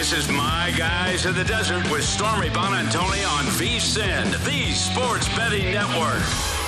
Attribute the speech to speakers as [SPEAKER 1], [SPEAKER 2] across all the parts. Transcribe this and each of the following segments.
[SPEAKER 1] This is My Guys in the Desert with Stormy Buonantony on VSIN, the Sports Betting Network.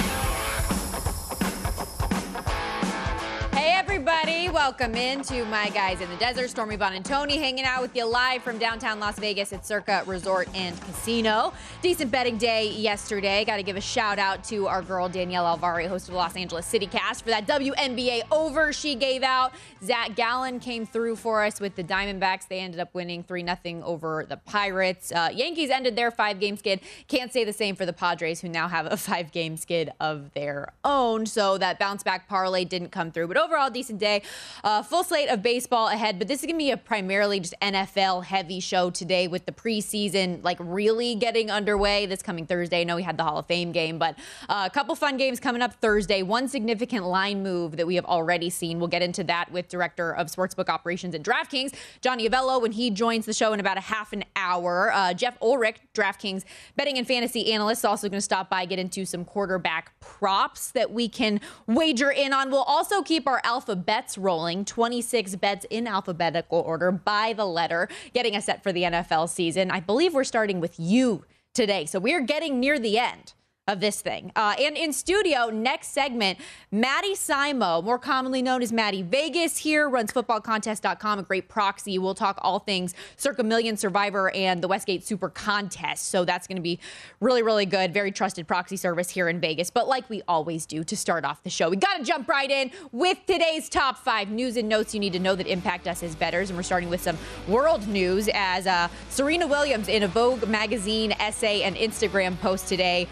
[SPEAKER 2] Welcome into My Guys in the Desert. Stormy Buonantony hanging out with you live from downtown Las Vegas at Circa Resort and Casino. Decent betting day yesterday. Got to give a shout out to our girl Danielle Alvari, host of the Los Angeles City Cast, for that WNBA over she gave out. Zac Gallen came through for us with the Diamondbacks. They ended up winning 3 0 over the Pirates. Uh, Yankees ended their five game skid. Can't say the same for the Padres, who now have a five game skid of their own. So that bounce back parlay didn't come through. But overall, decent day. Uh, full slate of baseball ahead, but this is going to be a primarily just NFL heavy show today with the preseason like really getting underway this coming Thursday. I know we had the Hall of Fame game, but uh, a couple fun games coming up Thursday. One significant line move that we have already seen. We'll get into that with Director of Sportsbook Operations at DraftKings, Johnny Avello, when he joins the show in about a half an hour. Uh, Jeff Ulrich, DraftKings betting and fantasy analyst, is also going to stop by, get into some quarterback props that we can wager in on. We'll also keep our alpha bets rolling 26 bets in alphabetical order by the letter, getting us set for the NFL season. I believe we're starting with you today. So we're getting near the end of this thing. Uh, and in studio, next segment, Matty Simo, more commonly known as Matty Vegas, here runs footballcontest.com, a great proxy. We'll talk all things Circa Million Survivor and the Westgate Super Contest. So that's going to be really, really good. Very trusted proxy service here in Vegas. But like we always do to start off the show, we got to jump right in with today's top five news and notes you need to know that impact us as bettors. And we're starting with some world news as uh, Serena Williams in a Vogue magazine essay and Instagram post today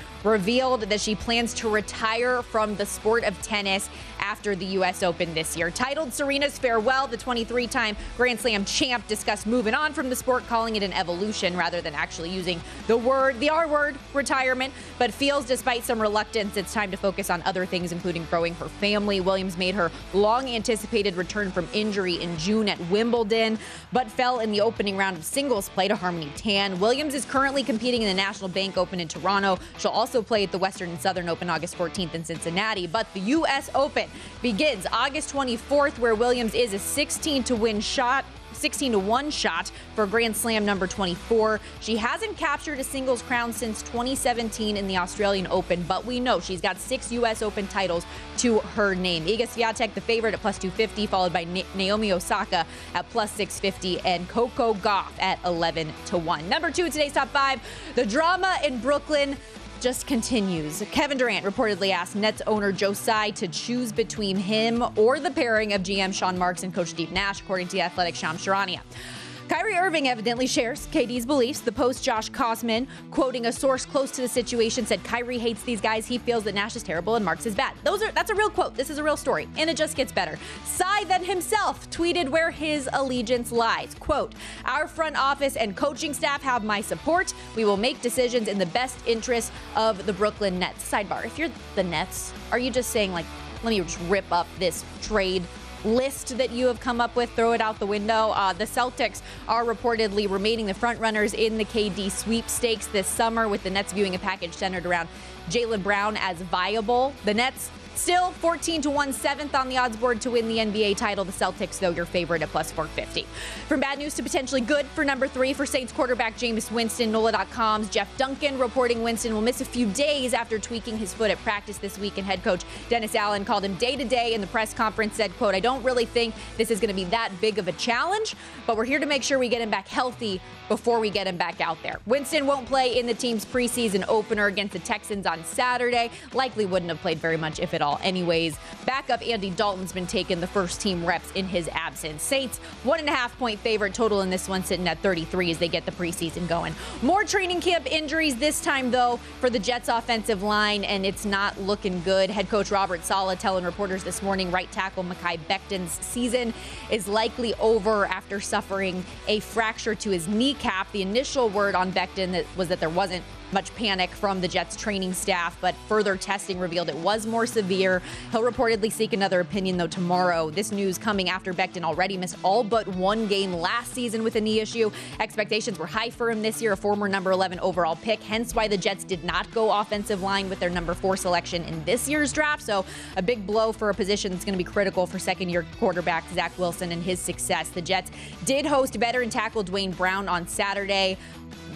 [SPEAKER 2] that she plans to retire from the sport of tennis after the U.S. Open this year. Titled Serena's Farewell, the 23 time Grand Slam champ discussed moving on from the sport, calling it an evolution rather than actually using the word, the R word, retirement, but feels despite some reluctance, it's time to focus on other things, including growing her family. Williams made her long anticipated return from injury in June at Wimbledon, but fell in the opening round of singles play to Harmony Tan. Williams is currently competing in the National Bank Open in Toronto. She'll also play at the Western and Southern Open August 14th in Cincinnati, but the U.S. Open begins August 24th, where Williams is a 16 to win shot 16 to 1 shot for Grand Slam number 24. She hasn't captured a singles crown since 2017 in the Australian Open, but we know she's got six U.S. Open titles to her name. Iga Swiatek, the favorite at plus 250, followed by Naomi Osaka at plus 650, and Coco Gauff at 11 to 1. Number two, today's top five, the drama in Brooklyn just continues. Kevin Durant reportedly asked Nets owner Joe Tsai to choose between him or the pairing of GM Sean Marks and coach Steve Nash, according to the Athletic Shams Charania. Kyrie Irving evidently shares KD's beliefs. The post Josh Kosman, quoting a source close to the situation, said Kyrie hates these guys. He feels that Nash is terrible and Marks is bad. Those are that's a real quote. This is a real story, and it just gets better. Tsai then himself tweeted where his allegiance lies. Quote: Our front office and coaching staff have my support. We will make decisions in the best interest of the Brooklyn Nets. Sidebar: If you're the Nets, are you just saying like, let me rip up this trade? List that you have come up with, throw it out the window. Uh, the Celtics are reportedly remaining the frontrunners in the KD sweepstakes this summer, with the Nets viewing a package centered around Jaylen Brown as viable. The Nets Still 14 to 1, seventh on the odds board to win the NBA title. The Celtics, though, your favorite at plus 450. From bad news to potentially good for number three for Saints quarterback Jameis Winston. NOLA.com's Jeff Duncan reporting Winston will miss a few days after tweaking his foot at practice this week. And head coach Dennis Allen called him day to day in the press conference, said, quote, I don't really think this is going to be that big of a challenge, but we're here to make sure we get him back healthy before we get him back out there. Winston won't play in the team's preseason opener against the Texans on Saturday. Likely wouldn't have played very much, if all, anyways. Backup Andy Dalton's been taking the first team reps in his absence. Saints, one and a half point favorite total in this one, sitting at 33 as they get the preseason going. More training camp injuries this time, though, for the Jets offensive line, and it's not looking good. Head coach Robert Saleh telling reporters this morning right tackle Mekhi Becton's season is likely over after suffering a fracture to his kneecap. The initial word on Becton was that there wasn't much panic from the Jets training staff, but further testing revealed it was more severe. He'll reportedly seek another opinion, though, tomorrow. This news coming after Becton already missed all but one game last season with a knee issue. Expectations were high for him this year, a former number 11 overall pick, hence why the Jets did not go offensive line with their number four selection in this year's draft. So, a big blow for a position that's going to be critical for second year quarterback Zach Wilson and his success. The Jets did host veteran tackle Duane Brown on Saturday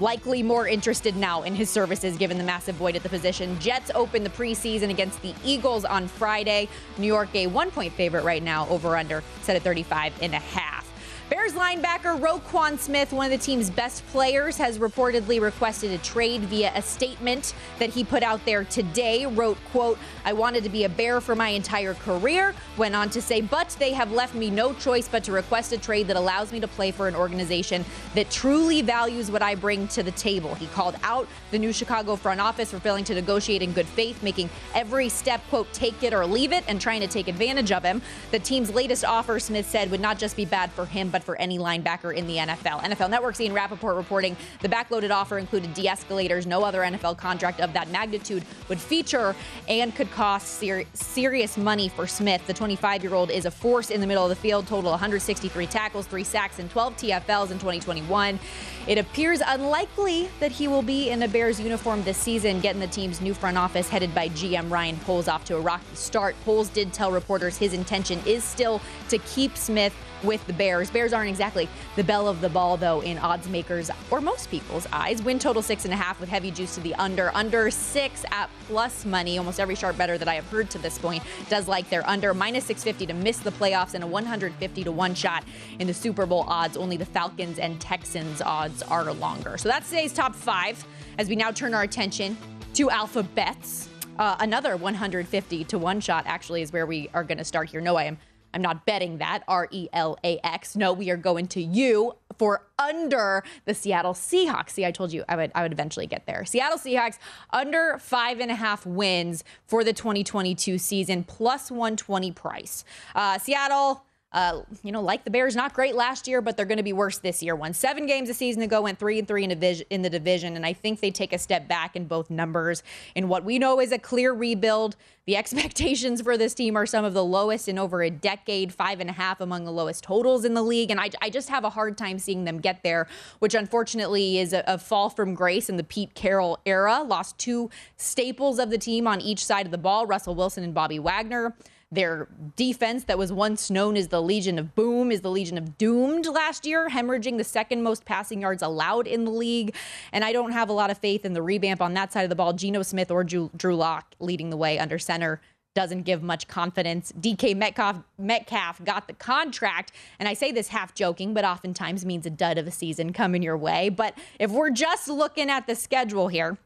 [SPEAKER 2] likely more interested now in his services given the massive void at the position. Jets open the preseason against the Eagles on Friday. New York a one point favorite right now, over under set at 35 and a half. Bears linebacker Roquan Smith, one of the team's best players, has reportedly requested a trade via a statement that he put out there today. Wrote, quote, I wanted to be a bear for my entire career. Went on to say, but they have left me no choice but to request a trade that allows me to play for an organization that truly values what I bring to the table. He called out the new Chicago front office for failing to negotiate in good faith, making every step, quote, take it or leave it, and trying to take advantage of him. The team's latest offer, Smith said, would not just be bad for him, but for any linebacker in the NFL. NFL Network's Ian Rapoport reporting the backloaded offer included de escalators. No other NFL contract of that magnitude would feature and could cost ser- serious money for Smith. The 25 year old is a force in the middle of the field, total 163 tackles, three sacks, and 12 TFLs in 2021. It appears unlikely that he will be in a Bears uniform this season, getting the team's new front office headed by GM Ryan Poles off to a rocky start. Poles did tell reporters his intention is still to keep Smith with the Bears. Bears aren't exactly the belle of the ball, though, in odds makers or most people's eyes. Win total six and a half with heavy juice to the under. Under six at plus money. Almost every sharp bettor that I have heard to this point does like their under. Minus 650 to miss the playoffs and a 150 to one shot in the Super Bowl odds. Only the Falcons and Texans odds are longer. So that's today's top five as we now turn our attention to alphabets. Uh, another 150 to one shot actually is where we are going to start here. No, I am I'm not betting that. R E L A X. No, we are going to you for under the Seattle Seahawks. See, I told you I would I would eventually get there. Seattle Seahawks under five and a half wins for the 2022 season, plus 120 price. Uh, Seattle uh, you know, like the Bears, not great last year, but they're going to be worse this year. Won seven games a season ago, went three and three in, division, in the division, and I think they take a step back in both numbers. In what we know is a clear rebuild, the expectations for this team are some of the lowest in over a decade, five and a half among the lowest totals in the league, and I, I just have a hard time seeing them get there, which unfortunately is a, a fall from grace in the Pete Carroll era. Lost two staples of the team on each side of the ball, Russell Wilson and Bobby Wagner. Their defense, that was once known as the Legion of Boom, is the Legion of Doomed last year, hemorrhaging the second most passing yards allowed in the league. And I don't have a lot of faith in the revamp on that side of the ball. Geno Smith or Drew, Drew Lock leading the way under center doesn't give much confidence. DK Metcalf, Metcalf got the contract, and I say this half joking, but oftentimes means a dud of a season coming your way. But if we're just looking at the schedule here,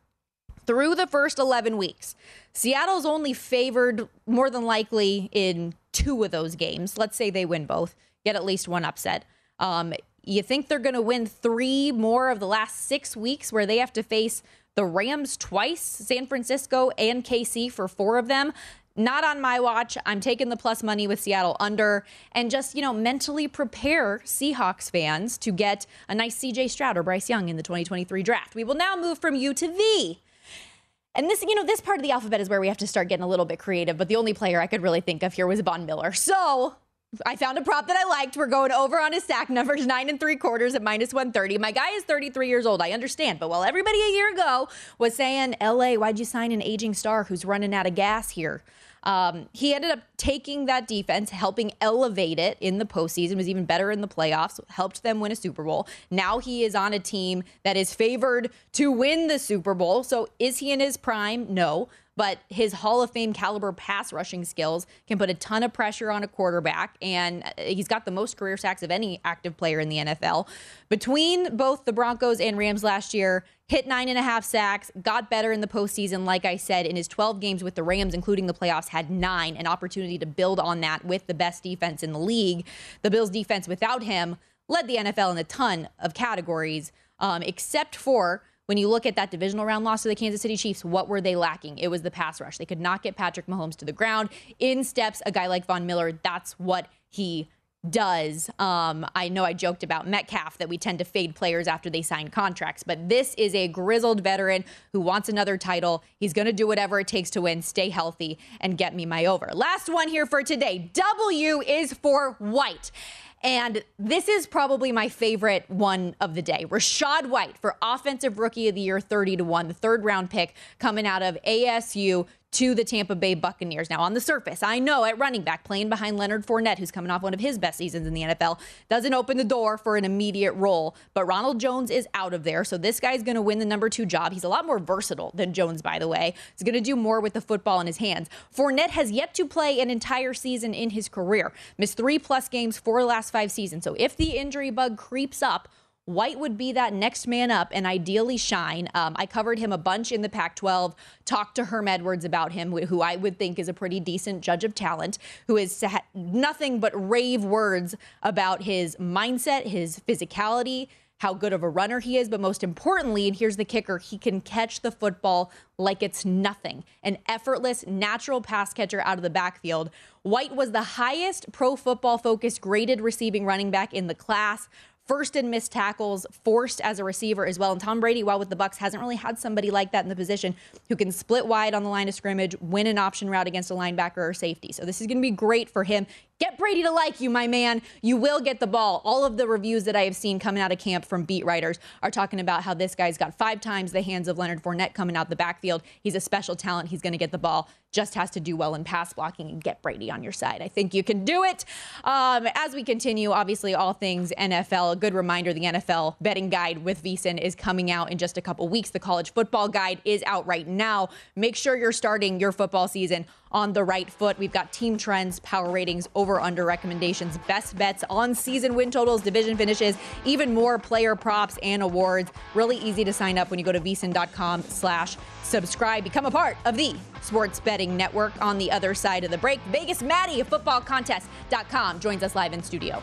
[SPEAKER 2] through the first 11 weeks. Seattle's only favored more than likely in two of those games. Let's say they win both, get at least one upset. Um, you think they're going to win three more of the last six weeks where they have to face the Rams twice, San Francisco and KC for four of them? Not on my watch. I'm taking the plus money with Seattle under and just, you know, mentally prepare Seahawks fans to get a nice CJ Stroud or Bryce Young in the 2023 draft. We will now move from U to V. And this, you know, this part of the alphabet is where we have to start getting a little bit creative, but the only player I could really think of here was Von Miller. So I found a prop that I liked. We're going over on his stack numbers, nine and three quarters at minus 130. My guy is 33 years old. I understand. But while everybody a year ago was saying, LA, why'd you sign an aging star who's running out of gas here? Um, he ended up taking that defense, helping elevate it in the postseason, was even better in the playoffs, helped them win a Super Bowl. Now he is on a team that is favored to win the Super Bowl. So is he in his prime? No but his Hall of Fame caliber pass rushing skills can put a ton of pressure on a quarterback, and he's got the most career sacks of any active player in the NFL. Between both the Broncos and Rams last year, hit nine and a half sacks, got better in the postseason, like I said, in his 12 games with the Rams, including the playoffs, had nine, an opportunity to build on that with the best defense in the league. The Bills' defense without him led the NFL in a ton of categories, um, except for when you look at that divisional round loss to the Kansas City Chiefs, what were they lacking? It was the pass rush. They could not get Patrick Mahomes to the ground. In steps a guy like Von Miller. That's what he does. Um, I know I joked about Metcalf that we tend to fade players after they sign contracts, but this is a grizzled veteran who wants another title. He's going to do whatever it takes to win, stay healthy, and get me my over. Last one here for today. W is for White. And this is probably my favorite one of the day. Rachaad White for Offensive Rookie of the Year 30 to 1, the third round pick coming out of ASU to the Tampa Bay Buccaneers. Now, on the surface, I know at running back, playing behind Leonard Fournette, who's coming off one of his best seasons in the NFL, doesn't open the door for an immediate role. But Ronald Jones is out of there. So this guy's going to win the number two job. He's a lot more versatile than Jones, by the way. He's going to do more with the football in his hands. Fournette has yet to play an entire season in his career, missed three plus games for the last five seasons. So if the injury bug creeps up, White would be that next man up and ideally shine. Um, I covered him a bunch in the Pac 12, talked to Herm Edwards about him, who I would think is a pretty decent judge of talent, who is nothing but rave words about his mindset, his physicality, how good of a runner he is, but most importantly, and here's the kicker, he can catch the football like it's nothing. An effortless, natural pass catcher out of the backfield. White was the highest pro football focused graded receiving running back in the class first in missed tackles, forced as a receiver as well. And Tom Brady, while with the Bucs, hasn't really had somebody like that in the position who can split wide on the line of scrimmage, win an option route against a linebacker or safety. So this is going to be great for him. Get Brady to like you, my man. You will get the ball. All of the reviews that I have seen coming out of camp from beat writers are talking about how this guy's got five times the hands of Leonard Fournette coming out the backfield. He's a special talent. He's going to get the ball. Just has to do well in pass blocking and get Brady on your side. I think you can do it. Um, as we continue, obviously, all things NFL. A good reminder the NFL betting guide with VSIN is coming out in just a couple weeks. The college football guide is out right now. Make sure you're starting your football season on the right foot. We've got team trends, power ratings, over under recommendations, best bets on season win totals, division finishes, even more player props and awards. Really easy to sign up when you go to vsin.com slash subscribe. Become a part of the sports betting network on the other side of the break. Vegas Matty of footballcontest.com joins us live in studio.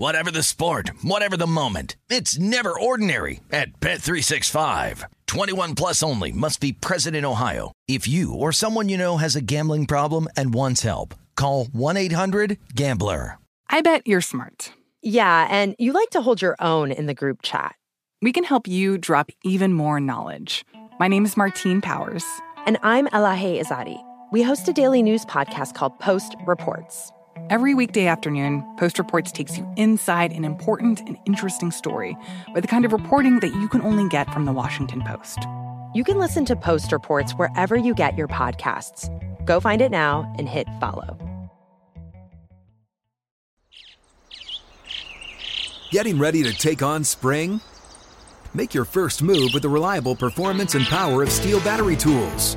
[SPEAKER 3] Whatever the sport, whatever the moment. It's never ordinary at Bet365. 21 plus only must be present in Ohio. If you or someone you know has a gambling problem and wants help, call 1-800-GAMBLER.
[SPEAKER 4] I bet you're smart.
[SPEAKER 5] Yeah, and you like to hold your own in the group chat.
[SPEAKER 4] We can help you drop even more knowledge. My name is Martine Powers.
[SPEAKER 5] And I'm Elahe Izadi. We host a daily news podcast called Post Reports.
[SPEAKER 4] Every weekday afternoon, Post Reports takes you inside an important and interesting story with the kind of reporting that you can only get from the Washington Post.
[SPEAKER 5] You can listen to Post Reports wherever you get your podcasts. Go find it now and hit follow.
[SPEAKER 6] Getting ready to take on spring? Make your first move with the reliable performance and power of STIHL battery tools.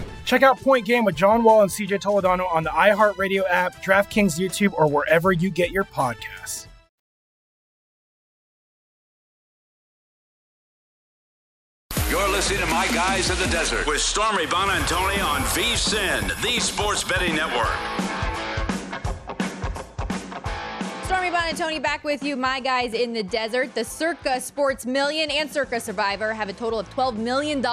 [SPEAKER 7] Check out Point Game with John Wall and CJ Toledano on the iHeartRadio app, DraftKings YouTube, or wherever you get your podcasts.
[SPEAKER 1] You're listening to My Guys in the Desert with Stormy Buonantony on VSIN, the Sports Betting Network.
[SPEAKER 2] Stormy Buonantony back with you, my guys in the desert. The Circa Sports Million and Circa Survivor have a total of $12 million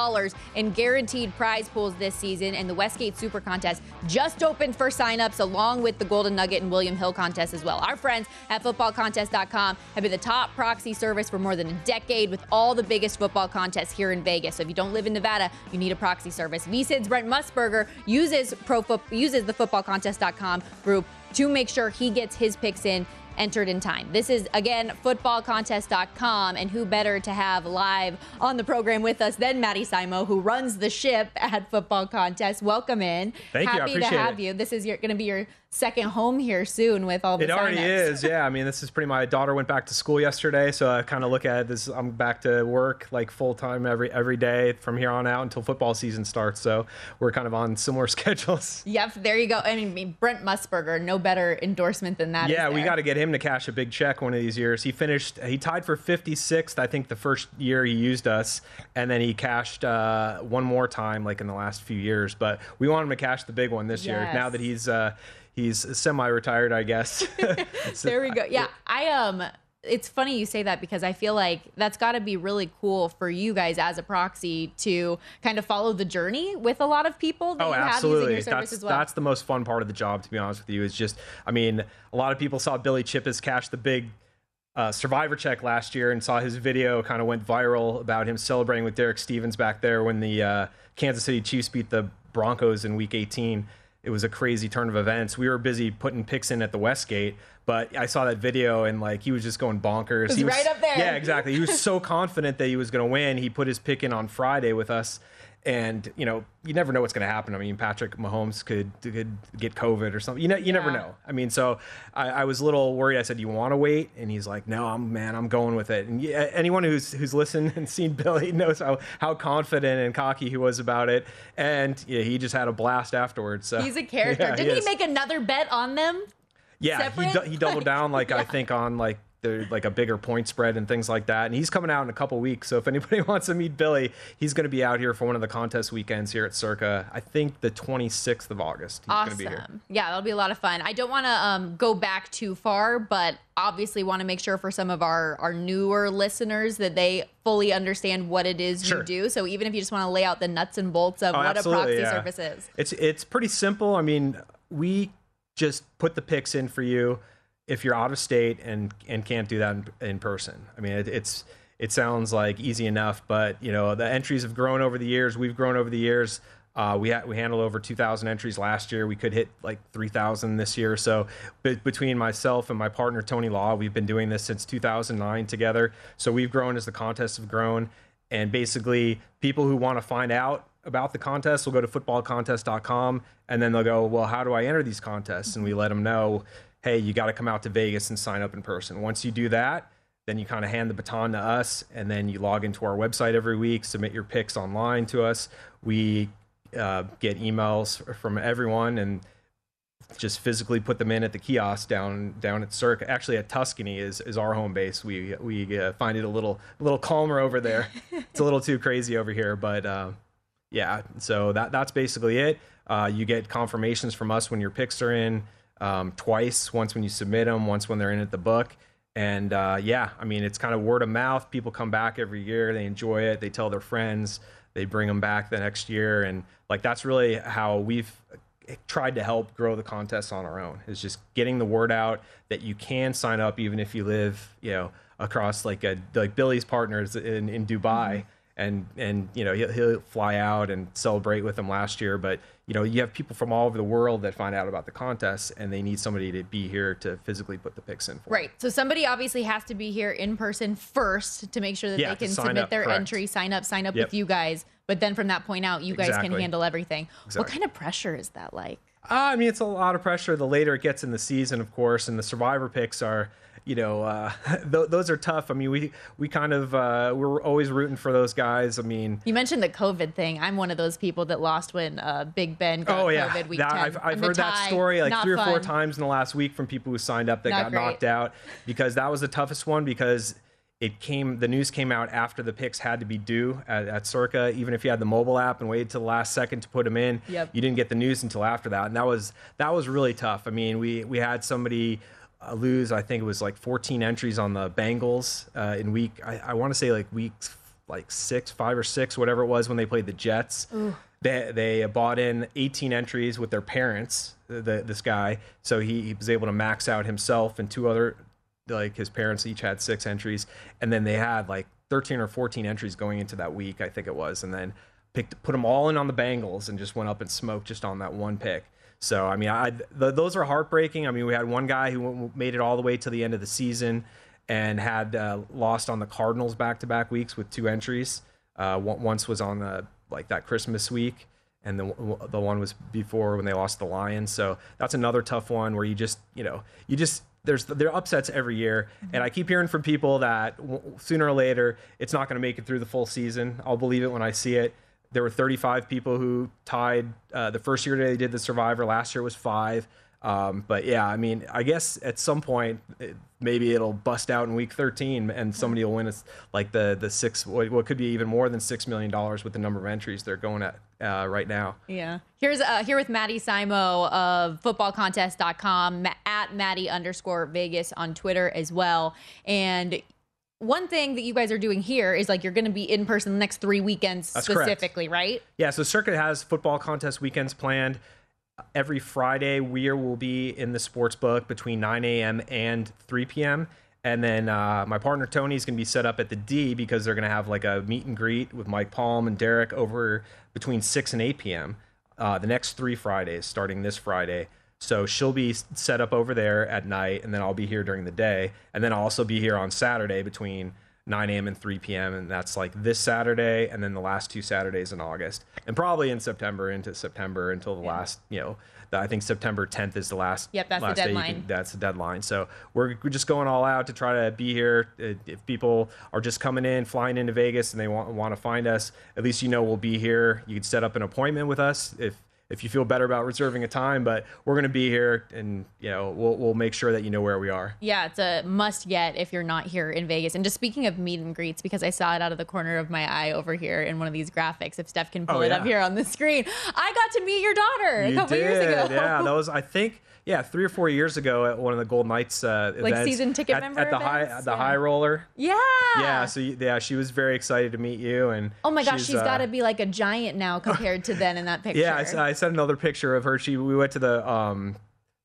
[SPEAKER 2] in guaranteed prize pools this season, and the Westgate Super Contest just opened for signups along with the Golden Nugget and William Hill contest as well. Our friends at footballcontest.com have been the top proxy service for more than a decade with all the biggest football contests here in Vegas. So if you don't live in Nevada, you need a proxy service. VSIN's Brent Musburger uses pro uses the footballcontest.com group to make sure he gets his picks in entered in time. This is again footballcontest.com and who better to have live on the program with us than Matty Simo who runs the ship at Football Contest. Welcome in.
[SPEAKER 8] Thank you.
[SPEAKER 2] Happy to have
[SPEAKER 8] it.
[SPEAKER 2] you. This is going to be your second home here soon with all the
[SPEAKER 8] It already is, yeah. I mean, this is pretty. My daughter went back to school yesterday, so I kind of look at this. I'm back to work like full time every every day from here on out until football season starts. So we're kind of on similar schedules.
[SPEAKER 2] Yep, there you go. I mean, Brent Musburger, no better endorsement than that.
[SPEAKER 8] yeah, we got to get him to cash a big check one of these years. He finished. He tied for 56th, I think, the first year he used us, and then he cashed uh, one more time, like in the last few years. But we want him to cash the big one this year. Now that he's uh, he's semi-retired, I guess.
[SPEAKER 2] so, there we go. Yeah, I um it's funny you say that because I feel like that's got to be really cool for you guys as a proxy to kind of follow the journey with a lot of people that
[SPEAKER 8] Oh,
[SPEAKER 2] you have using
[SPEAKER 8] absolutely.
[SPEAKER 2] your service
[SPEAKER 8] That's
[SPEAKER 2] as well.
[SPEAKER 8] that's the most fun part of the job, to be honest with you. Is just, I mean, a lot of people saw Billy Chippis cash the big uh, Survivor check last year and saw his video kind of went viral about him celebrating with Derek Stevens back there when the uh, Kansas City Chiefs beat the Broncos in Week 18. It was a crazy turn of events. We were busy putting picks in at the Westgate, but I saw that video and like he was just going bonkers.
[SPEAKER 2] It was
[SPEAKER 8] he
[SPEAKER 2] right up there.
[SPEAKER 8] Yeah, exactly. He was so confident that he was going to win. He put his pick in on Friday with us, and you know you never know what's going to happen. I mean, Patrick Mahomes could could get COVID or something. You know, you never know. I mean, so I, I was a little worried. I said, "You want to wait?" And he's like, "No, I'm man, I'm going with it." And yeah, anyone who's who's listened and seen Billy knows how how confident and cocky he was about it. And yeah, he just had a blast afterwards. So
[SPEAKER 2] He's a character.
[SPEAKER 8] Yeah,
[SPEAKER 2] Didn't he
[SPEAKER 8] is.
[SPEAKER 2] make another bet on them?
[SPEAKER 8] Yeah,
[SPEAKER 2] separate?
[SPEAKER 8] du- he doubled down like I think on like the like a bigger point spread and things like that. And he's coming out in a couple weeks. So if anybody wants to meet Billy, he's going to be out here for one of the contest weekends here at Circa. I think the 26th of August. He's going to be here.
[SPEAKER 2] Awesome. Yeah, that'll be a lot of fun. I don't want to um, go back too far, but obviously want to make sure for some of our, our newer listeners that they fully understand what it is
[SPEAKER 8] Sure.
[SPEAKER 2] you do. So even if you just want to lay out the nuts and bolts of
[SPEAKER 8] Oh,
[SPEAKER 2] what a proxy
[SPEAKER 8] yeah.
[SPEAKER 2] service is.
[SPEAKER 8] It's it's pretty simple. I mean, we just put the picks in for you if you're out of state and and can't do that in, in person. I mean, it, it's it sounds like easy enough, but you know the entries have grown over the years. We've grown over the years. Uh, we ha- we handled over 2,000 entries last year. We could hit like 3,000 this year. So be- between myself and my partner Tony Law, we've been doing this since 2009 together. So we've grown as the contests have grown, and basically people who want to find out about the contest will go to footballcontest.com and then they'll go, well, how do I enter these contests? And we let them know, hey, you got to come out to Vegas and sign up in person. Once you do that, then you kind of hand the baton to us and then you log into our website every week, submit your picks online to us. We uh, get emails from everyone and just physically put them in at the kiosk down down at Circa. Actually, at Tuscany is, is our home base. We we uh, find it a little a little calmer over there. it's a little too crazy over here, but uh, yeah. So that that's basically it. Uh, you get confirmations from us when your picks are in um, twice. Once when you submit them, once when they're in at the book. And uh, yeah, I mean, it's kind of word of mouth. People come back every year. They enjoy it. They tell their friends. They bring them back the next year. And like that's really how we've tried to help grow the contest on our own is just getting the word out that you can sign up even if you live you know across like a like billy's partners in, in dubai and and you know he'll, he'll fly out and celebrate with them last year but you know you have people from all over the world that find out about the contest and they need somebody to be here to physically put the picks in for
[SPEAKER 2] Right. So somebody obviously has to be here in person first to make sure that
[SPEAKER 8] Yeah,
[SPEAKER 2] they can submit
[SPEAKER 8] up,
[SPEAKER 2] their
[SPEAKER 8] correct.
[SPEAKER 2] entry, sign up, sign up
[SPEAKER 8] Yep.
[SPEAKER 2] with you guys. But then from that point out, you guys can handle everything. What kind of pressure is that like?
[SPEAKER 8] Uh, I mean, it's a lot of pressure the later it gets in the season, of course, and the survivor picks are, you know, uh, th- those are tough. I mean, we we kind of uh, we're always rooting for those guys. I mean,
[SPEAKER 2] You mentioned the COVID thing. I'm one of those people that lost when uh, Big Ben got
[SPEAKER 8] oh yeah,
[SPEAKER 2] COVID week
[SPEAKER 8] That-
[SPEAKER 2] 10.
[SPEAKER 8] I've, I've heard that story like three or four times in the last week from people who signed up that
[SPEAKER 2] Not
[SPEAKER 8] got
[SPEAKER 2] great.
[SPEAKER 8] knocked out because that was the toughest one because it came the news came out after the picks had to be due at, at Circa. Even if you had the mobile app and waited till the last second to put them in,
[SPEAKER 2] Yep.
[SPEAKER 8] you didn't get the news until after that, and that was that was really tough. I mean, we we had somebody lose. I think it was like 14 entries on the Bengals uh, in week. I, I want to say like week like six, five or six, whatever it was when they played the Jets.
[SPEAKER 2] Ooh.
[SPEAKER 8] They they bought in 18 entries with their parents. The, this guy, so he, he was able to max out himself and two other like his parents each had six entries and then they had like 13 or 14 entries going into that week i think it was and then picked put them all in on the bengals and just went up and smoked just on that one pick so i mean i th- those are heartbreaking i mean we had one guy who made it all the way to the end of the season and had uh, lost on the cardinals back-to-back weeks with two entries uh, once was on the like that christmas week and the the one was before when they lost the Lions. So that's another tough one where you just you know you just there's there are upsets every year, and I keep hearing from people that w- sooner or later it's not going to make it through the full season. I'll believe it when I see it. There were 35 people who tied uh, the first year they did the Survivor. Last year was five. Um, but yeah, I mean, I guess at some point it, maybe it'll bust out in week 13 and somebody will win. It's like the the six what, what could be even more than six million dollars with the number of entries they're going at uh, right now.
[SPEAKER 2] Yeah. Here's uh, here with Matty Simo of footballcontest.com at Matty underscore Vegas on Twitter as well. And one thing that you guys are doing here is like you're going to be in person the next three weekends
[SPEAKER 8] That's correct.
[SPEAKER 2] specifically, right?
[SPEAKER 8] Yeah, so Circa has football contest weekends planned. Every Friday, we will be in the sports book between 9 a.m. and 3 p.m. And then uh, my partner Tony is going to be set up at the D because they're going to have like a meet and greet with Mike Palm and Derek over between 6 and 8 p.m. Uh, the next three Fridays, starting this Friday. So she'll be set up over there at night, and then I'll be here during the day. And then I'll also be here on Saturday between 9 a.m. and 3 p.m. And that's like this Saturday, and then the last two Saturdays in August, and probably in September into September until the last, you know, the, I think September 10th is the last.
[SPEAKER 2] Yep, that's the
[SPEAKER 8] last day
[SPEAKER 2] deadline.
[SPEAKER 8] can- that's the deadline. So we're, we're just going all out to try to be here. Uh, If people are just coming in, flying into Vegas, and they want want to find us, at least you know we'll be here. You can set up an appointment with us if if you feel better about reserving a time. But we're going to be here, and you know we'll we'll make sure that you know where we are.
[SPEAKER 2] Yeah, it's a must get if you're not here in Vegas. And just speaking of meet and greets, because I saw it out of the corner of my eye over here in one of these graphics, if Steph can pull
[SPEAKER 8] Oh,
[SPEAKER 2] it
[SPEAKER 8] yeah.
[SPEAKER 2] up here on the screen, I got to meet your daughter a
[SPEAKER 8] You
[SPEAKER 2] couple years
[SPEAKER 8] did,
[SPEAKER 2] ago.
[SPEAKER 8] Yeah, that was I think yeah three or four years ago at one of the Golden Knights uh,
[SPEAKER 2] Like
[SPEAKER 8] events
[SPEAKER 2] season ticket
[SPEAKER 8] at,
[SPEAKER 2] member
[SPEAKER 8] at the high
[SPEAKER 2] events?
[SPEAKER 8] at the
[SPEAKER 2] Yeah.
[SPEAKER 8] High Roller.
[SPEAKER 2] yeah.
[SPEAKER 8] Yeah, so yeah, she was very excited to meet you, and
[SPEAKER 2] Oh my gosh,
[SPEAKER 8] she's,
[SPEAKER 2] she's
[SPEAKER 8] uh,
[SPEAKER 2] got to be like a giant now compared to then in that picture.
[SPEAKER 8] Yeah, I sent another picture of her. She we went to the um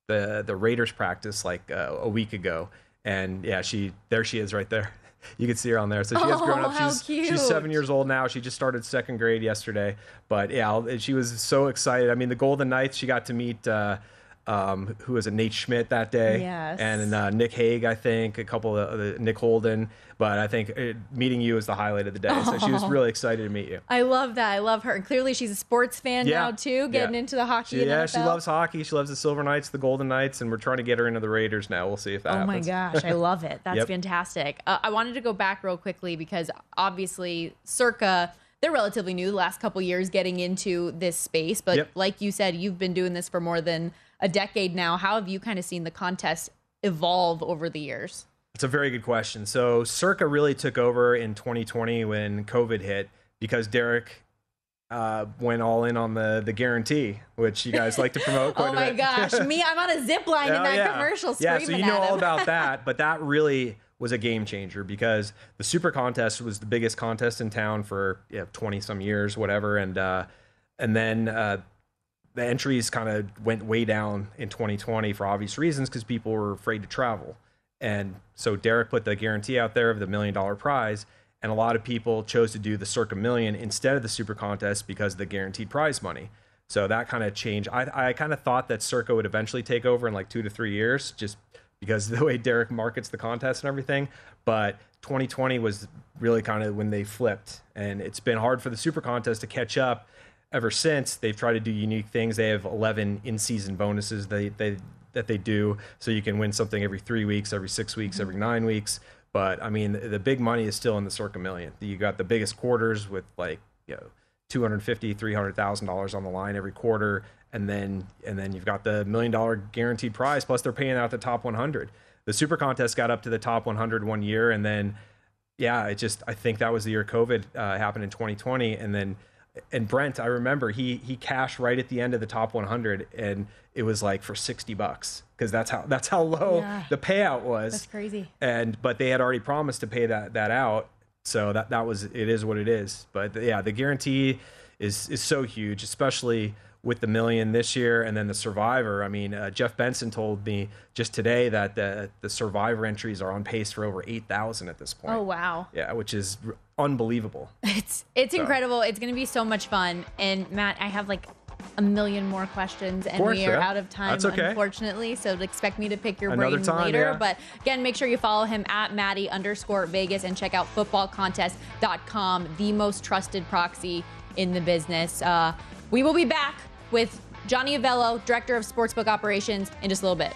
[SPEAKER 8] the the Raiders practice like uh, a week ago, and yeah, she there she is right there. You can see her on there. So she has grown
[SPEAKER 2] Oh,
[SPEAKER 8] up.
[SPEAKER 2] how
[SPEAKER 8] She's
[SPEAKER 2] cute.
[SPEAKER 8] she's seven years old now. She just started second grade yesterday. But yeah, she was so excited. I mean, the Golden Knights. She got to meet. Uh, um, who was it? Nate Schmidt that day,
[SPEAKER 2] Yes.
[SPEAKER 8] and uh, Nick Hague, I think, a couple of uh, Nick Holden. But I think uh, meeting you was the highlight of the day. So she was
[SPEAKER 2] Oh.
[SPEAKER 8] really excited to meet you.
[SPEAKER 2] I love that. I love her. and Clearly, she's a sports fan
[SPEAKER 8] Yeah.
[SPEAKER 2] now too, getting
[SPEAKER 8] Yeah.
[SPEAKER 2] into the hockey.
[SPEAKER 8] She, yeah, she loves hockey. She loves the Silver Knights, the Golden Knights, and we're trying to get her into the Raiders now. We'll see if that
[SPEAKER 2] Oh my gosh, I love it. That's
[SPEAKER 8] Yep.
[SPEAKER 2] fantastic. Uh, I wanted to go back real quickly because obviously, Circa, they're relatively new the last couple years getting into this space. But
[SPEAKER 8] Yep.
[SPEAKER 2] like you said, you've been doing this for more than a decade now. How have you kind of seen the contest evolve over the years?
[SPEAKER 8] It's a very good question. So Circa really took over in 2020 when COVID hit because Derek uh, went all in on the the guarantee, which you guys like to promote quite
[SPEAKER 2] oh my gosh, me, I'm on a zip line in
[SPEAKER 8] Oh,
[SPEAKER 2] that
[SPEAKER 8] yeah.
[SPEAKER 2] commercial
[SPEAKER 8] Yeah, so you know all about that, but that really was a game changer because the Super Contest was the biggest contest in town for yeah, 20 some years, whatever, and uh, and then uh, the entries kind of went way down in 2020 for obvious reasons because people were afraid to travel. And so Derek put the guarantee out there of the million dollar prize, and a lot of people chose to do the Circa Million instead of the Super Contest because of the guaranteed prize money. So that kind of changed. I, I kind of thought that Circa would eventually take over in like two to three years, just because of the way Derek markets the contest and everything. But 2020 was really kind of when they flipped, and it's been hard for the Super Contest to catch up ever since they've tried to do unique things. They have 11 in-season bonuses they, they that they do, so you can win something every three weeks, every six weeks, every nine weeks. But I mean, the big money is still in the Circa Million. You got the biggest quarters with like you know 250 300000 dollars on the line every quarter and then and then you've got the million dollar guaranteed prize plus they're paying out the top 100 the super contest got up to the top 100 one year and then yeah it just i think that was the year covid uh, happened in 2020 and then and brent i remember he he cashed right at the end of the top 100 and it was like for 60 bucks because that's how that's how low
[SPEAKER 2] Yeah.
[SPEAKER 8] the payout was
[SPEAKER 2] That's crazy.
[SPEAKER 8] and but they had already promised to pay that that out so that that was it is what it is but yeah the guarantee is is so huge especially with the million this year and then the survivor i mean uh, jeff benson told me just today that the the survivor entries are on pace for over 8000 at this point
[SPEAKER 2] Oh wow.
[SPEAKER 8] yeah which is r- unbelievable
[SPEAKER 2] It's it's
[SPEAKER 8] So.
[SPEAKER 2] incredible. It's going to be so much fun. And Matt, I have like a million more questions, and
[SPEAKER 8] course,
[SPEAKER 2] we are
[SPEAKER 8] yeah.
[SPEAKER 2] out of time,
[SPEAKER 8] okay.
[SPEAKER 2] unfortunately. So expect me to pick your
[SPEAKER 8] Another
[SPEAKER 2] brain
[SPEAKER 8] time,
[SPEAKER 2] later.
[SPEAKER 8] yeah.
[SPEAKER 2] But again, make sure you follow him at Matty underscore Vegas and check out footballcontest.com, the most trusted proxy in the business. Uh, We will be back with Johnny Avello, Director of Sportsbook Operations, in just a little bit.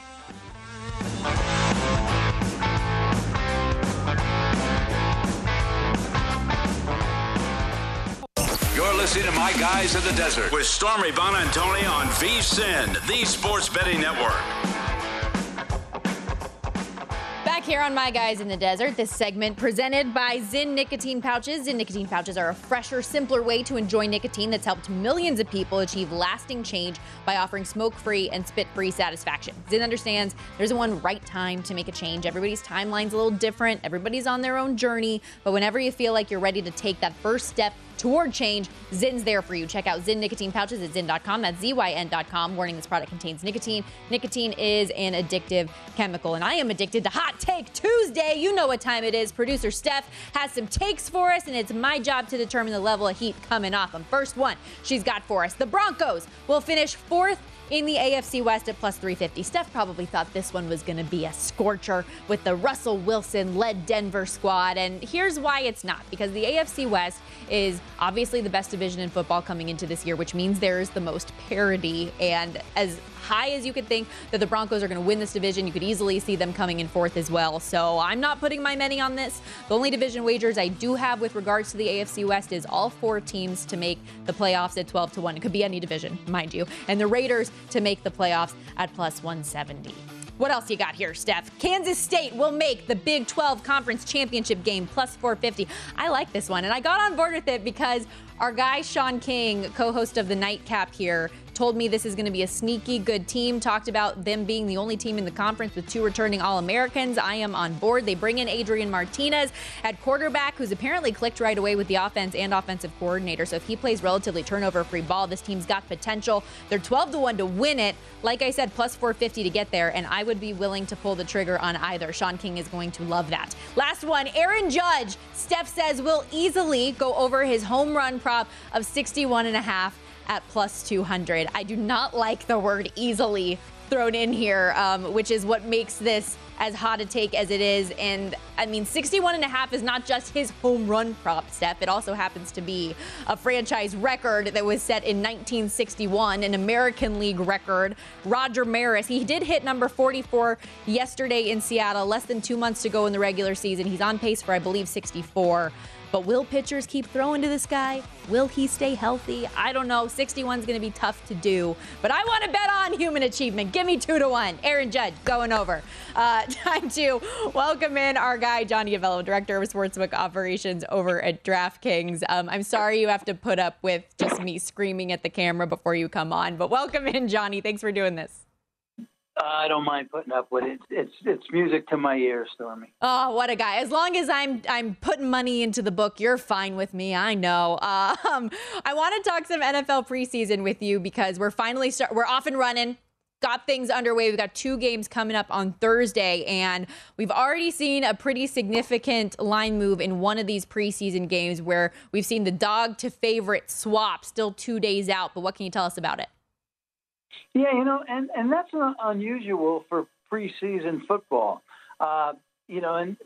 [SPEAKER 1] You're listening to My Guys in the Desert with Stormy Buonantony on VSIN, the Sports Betting Network.
[SPEAKER 2] Here on My Guys in the Desert, this segment presented by Zyn nicotine pouches. Zyn nicotine pouches are a fresher, simpler way to enjoy nicotine that's helped millions of people achieve lasting change by offering smoke-free and spit-free satisfaction. Zyn understands there's one right time to make a change. Everybody's timeline's a little different. Everybody's on their own journey, but whenever you feel like you're ready to take that first step toward change, Zyn's there for you. Check out Zyn nicotine pouches at zyn.com. That's Z-Y-N.com. Warning, this product contains nicotine. Nicotine is an addictive chemical, and I am addicted to Hot Take Tuesday. You know what time it is. Producer Steph has some takes for us, and it's my job to determine the level of heat coming off them. First one she's got for us. The Broncos will finish fourth in the AFC West at plus 350. Steph probably thought this one was going to be a scorcher with the Russell Wilson led Denver squad. And here's why it's not because the AFC West is obviously the best division in football coming into this year, which means there's the most parity. And as high as you could think that the Broncos are going to win this division, you could easily see them coming in fourth as well. So I'm not putting my money on this. The only division wagers I do have with regards to the AFC West is all four teams to make the playoffs at 12 to 1. It could be any division, mind you. And the Raiders to make the playoffs at plus 170. What else you got here, Steph? Kansas State will make the Big 12 Conference Championship game plus 450. I like this one, and I got on board with it because our guy Sean King, co-host of the Nightcap here, told me this is going to be a sneaky good team. Talked about them being the only team in the conference with two returning All Americans. I am on board. They bring in Adrian Martinez at quarterback, who's apparently clicked right away with the offense and offensive coordinator. So if he plays relatively turnover free ball, this team's got potential. They're 12 to 1 to win it. Like I said, plus 450 to get there, and I would be willing to pull the trigger on either. Sean King is going to love that. Last one, Aaron Judge, Steph says will easily go over his home run prop of 61 and a half at plus 200. I do not like the word easily thrown in here, um, which is what makes this as hot a take as it is. And I mean, 61 and a half is not just his home run prop, Steph. It also happens to be a franchise record that was set in 1961, an American League record. Roger Maris, he did hit number 44 yesterday in Seattle, less than two months to go in the regular season. He's on pace for, I believe, 64. But will pitchers keep throwing to this guy? Will he stay healthy? I don't know. 61 is going to be tough to do. But I want to bet on human achievement. Give me two to one. Aaron Judge going over. Uh, time to welcome in our guy, Johnny Avello, Director of Sportsbook Operations over at DraftKings. Um, I'm sorry you have to put up with just me screaming at the camera before you come on. But welcome in, Johnny. Thanks for doing this.
[SPEAKER 9] I don't mind putting up with it. It's it's music to my ears, Stormy.
[SPEAKER 2] Oh, what a guy! As long as I'm I'm putting money into the book, you're fine with me. I know. Um, I want to talk some NFL preseason with you because we're finally start. We're off and running. Got things underway. We've got two games coming up on Thursday, and we've already seen a pretty significant line move in one of these preseason games where we've seen the dog to favorite swap still two days out. But what can you tell us about it?
[SPEAKER 9] Yeah, you know, and and that's not unusual for preseason football. Uh, you know, and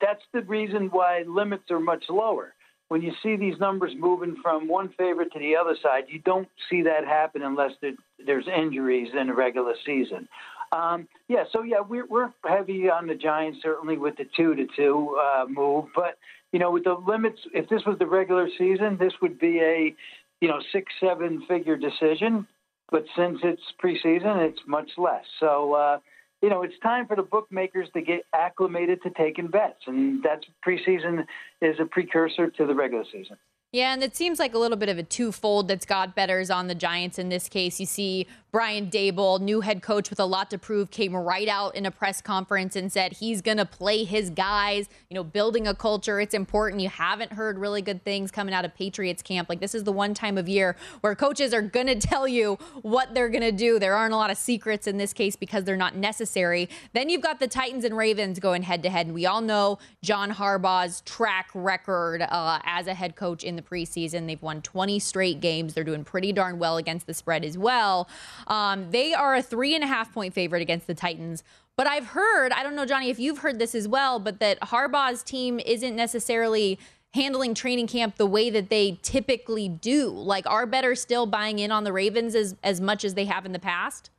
[SPEAKER 9] that's the reason why limits are much lower. When you see these numbers moving from one favorite to the other side, you don't see that happen unless there, there's injuries in a regular season. Um, yeah, so yeah, we're we're heavy on the Giants certainly with the two to two uh, move, but you know, with the limits, if this was the regular season, this would be a you know six seven figure decision but since it's preseason, it's much less. So, uh, you know, it's time for the bookmakers to get acclimated to taking bets, and that's preseason is a precursor to the regular season.
[SPEAKER 2] Yeah, and it seems like a little bit of a twofold that's got bettors on the Giants in this case. You see Brian Daboll, new head coach with a lot to prove, came right out in a press conference and said he's going to play his guys, you know, building a culture. It's important. You haven't heard really good things coming out of Patriots camp. Like, this is the one time of year where coaches are going to tell you what they're going to do. There aren't a lot of secrets in this case because they're not necessary. Then you've got the Titans and Ravens going head to head. And we all know John Harbaugh's track record uh, as a head coach in the preseason. They've won 20 straight games. They're doing pretty darn well against the spread as well. Um, they are a three and a half point favorite against the Titans. But I've heard, I don't know, Johnny, if you've heard this as well, but that Harbaugh's team isn't necessarily handling training camp the way that they typically do? Like, are bettors still buying in on the Ravens as, as much as they have in the past?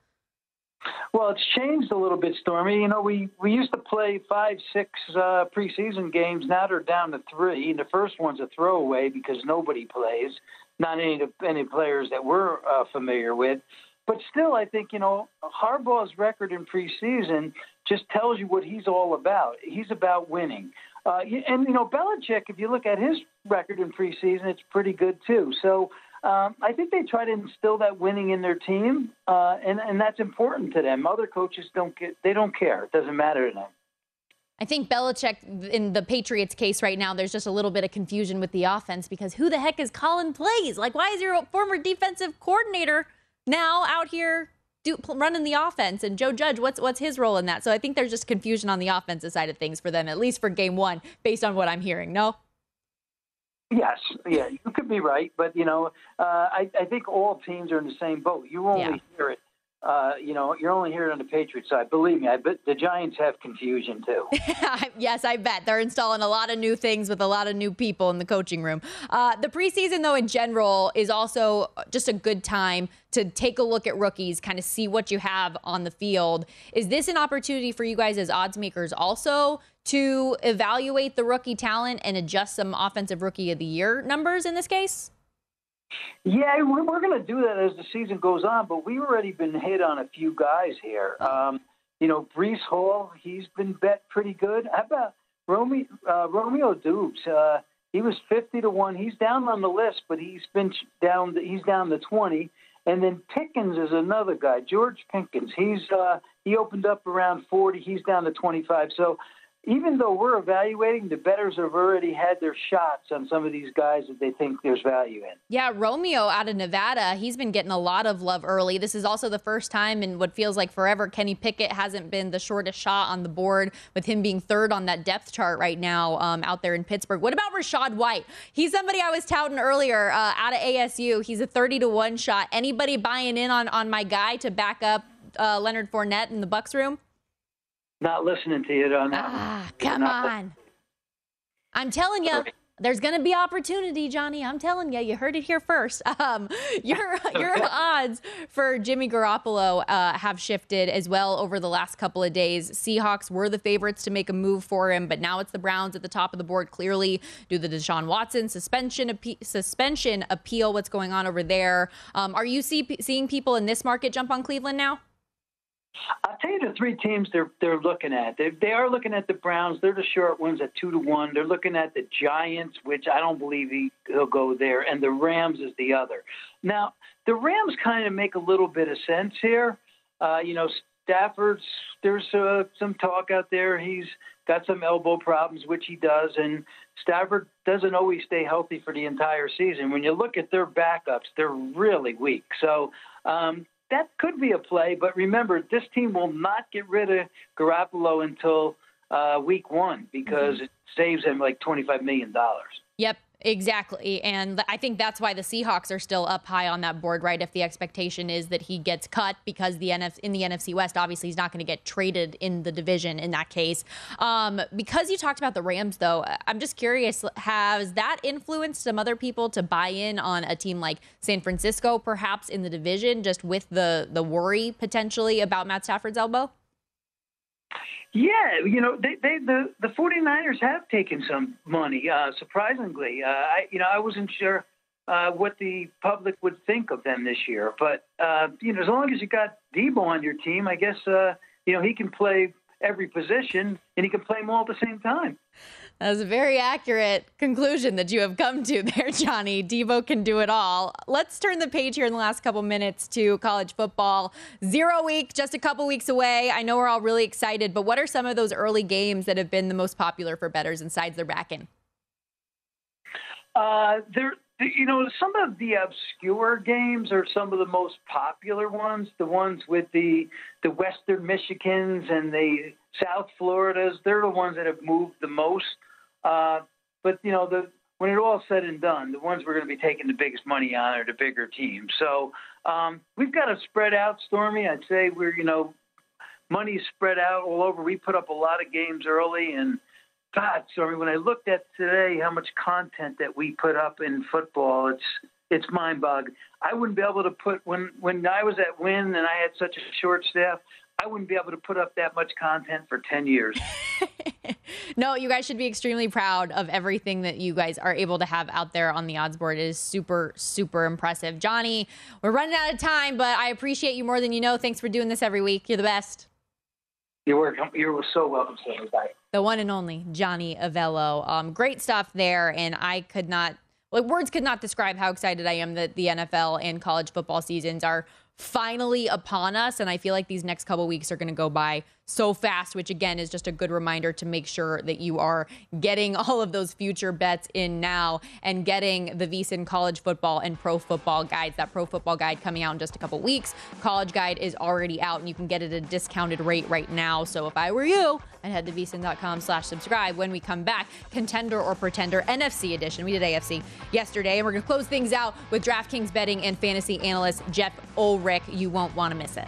[SPEAKER 9] Well, it's changed a little bit, Stormy. You know, we, we used to play five, six uh, preseason games. Now they're down to three. And the first one's a throwaway because nobody plays, not any any players that we're uh, familiar with. But still, I think you know Harbaugh's record in preseason just tells you what he's all about. He's about winning. Uh, and you know Belichick, if you look at his record in preseason, it's pretty good too. So um, I think they try to instill that winning in their team, uh, and and that's important to them. Other coaches don't get they don't care. It doesn't matter to them.
[SPEAKER 2] I think Belichick, in the Patriots case right now, there's just a little bit of confusion with the offense because who the heck is Colin plays? Like, why is your former defensive coordinator now out here do, running the offense? And Joe Judge, what's what's his role in that? So I think there's just confusion on the offensive side of things for them, at least for Game One, based on what I'm hearing. No.
[SPEAKER 9] Yes, yeah, you could be right, but you know, uh, I, I think all teams are in the same boat. You only yeah. hear it uh, you know, you're only hearing on the Patriots side. Believe me, I bet the Giants have confusion too.
[SPEAKER 2] yes, I bet they're installing a lot of new things with a lot of new people in the coaching room. Uh, the preseason, though, in general, is also just a good time to take a look at rookies, kind of see what you have on the field. Is this an opportunity for you guys as odds makers also to evaluate the rookie talent and adjust some offensive rookie of the year numbers in this case?
[SPEAKER 9] Yeah, we're, we're going to do that as the season goes on, but we've already been hit on a few guys here. Um, you know, Breece Hall, he's been bet pretty good. How about Romeo, uh, Romeo Doubs? Uh, he was 50 to 1. He's down on the list, but he's been down, to, he's down to 20. And then Pickens is another guy, George Pickens. He's uh, he opened up around 40. He's down to 25. So even though we're evaluating, the bettors have already had their shots on some of these guys that they think there's value in.
[SPEAKER 2] Yeah, Romeo out of Nevada, he's been getting a lot of love early. This is also the first time in what feels like forever Kenny Pickett hasn't been the shortest shot on the board, with him being third on that depth chart right now um, out there in Pittsburgh. What about Rachaad White? He's somebody I was touting earlier uh, out of ASU. He's a 30 to 1 shot. Anybody buying in on, on my guy to back up uh, Leonard Fournette in the Bucs room?
[SPEAKER 9] Not listening to you on that.
[SPEAKER 2] Ah, come on. I'm telling you. There's going to be opportunity, Johnny. I'm telling you, you heard it here first. Um, your your odds for Jimmy Garoppolo uh, have shifted as well over the last couple of days. Seahawks were the favorites to make a move for him, but now it's the Browns at the top of the board. Clearly, due to the Deshaun Watson suspension appe- suspension appeal, what's going on over there? Um, are you see- seeing people in this market jump on Cleveland now?
[SPEAKER 9] I'll tell you the three teams they're they're looking at. They they are looking at the Browns. They're the short ones at two to one. They're looking at the Giants, which I don't believe he, he'll go there, and the Rams is the other. Now the Rams kind of make a little bit of sense here. Uh, you know, Stafford's there's uh, some talk out there. He's got some elbow problems, which he does, and Stafford doesn't always stay healthy for the entire season. When you look at their backups, they're really weak. So um, that could be a play. But remember, this team will not get rid of Garoppolo until uh, week one because mm-hmm. it saves them like $25 million.
[SPEAKER 2] Yep. Exactly. And I think that's why the Seahawks are still up high on that board, right? If the expectation is that he gets cut because the NF- in the NFC West, obviously he's not going to get traded in the division in that case. Um, because you talked about the Rams, though, I'm just curious has that influenced some other people to buy in on a team like San Francisco, perhaps in the division, just with the, the worry potentially about Matt Stafford's elbow?
[SPEAKER 9] Yeah, you know, they, they the the 49ers have taken some money. Uh, surprisingly, uh, I you know I wasn't sure uh, what the public would think of them this year, but uh, you know, as long as you got Deebo on your team, I guess uh, you know he can play every position and he can play them all at the same time.
[SPEAKER 2] That was a very accurate conclusion that you have come to there, Johnny. Deebo can do it all. Let's turn the page here in the last couple minutes to college football. Zero week, just a couple weeks away. I know we're all really excited, but what are some of those early games that have been the most popular for bettors and sides they're backing?
[SPEAKER 9] Uh, there, you know, some of the obscure games are some of the most popular ones. The ones with the the Western Michigans and the South Floridas, they're the ones that have moved the most. Uh, but you know, the when it all said and done, the ones we're going to be taking the biggest money on are the bigger teams. So um, we've got to spread out, Stormy. I'd say we're you know, money's spread out all over. We put up a lot of games early and God, sorry. When I looked at today how much content that we put up in football, it's it's mind boggling. I wouldn't be able to put when when I was at Wynn and I had such a short staff. I wouldn't be able to put up that much content for 10 years.
[SPEAKER 2] no, you guys should be extremely proud of everything that you guys are able to have out there on the odds board. It is super, super impressive. Johnny, we're running out of time, but I appreciate you more than you know. Thanks for doing this every week. You're the best.
[SPEAKER 9] You're welcome. You're so welcome, Sammy. Bye.
[SPEAKER 2] The one and only Johnny Avello. Um, great stuff there, and I could not, like, words could not describe how excited I am that the NFL and college football seasons are finally upon us. And I feel like these next couple weeks are going to go by so fast, which again is just a good reminder to make sure that you are getting all of those future bets in now and getting the VSiN college football and pro football guides. That pro football guide coming out in just a couple weeks. College guide is already out and you can get it at a discounted rate right now. So if I were you, I'd head to vsin.com slash subscribe when we come back. Contender or pretender NFC edition. We did AFC yesterday and we're going to close things out with DraftKings betting and fantasy analyst Jeff Ulrich. You won't want to miss it.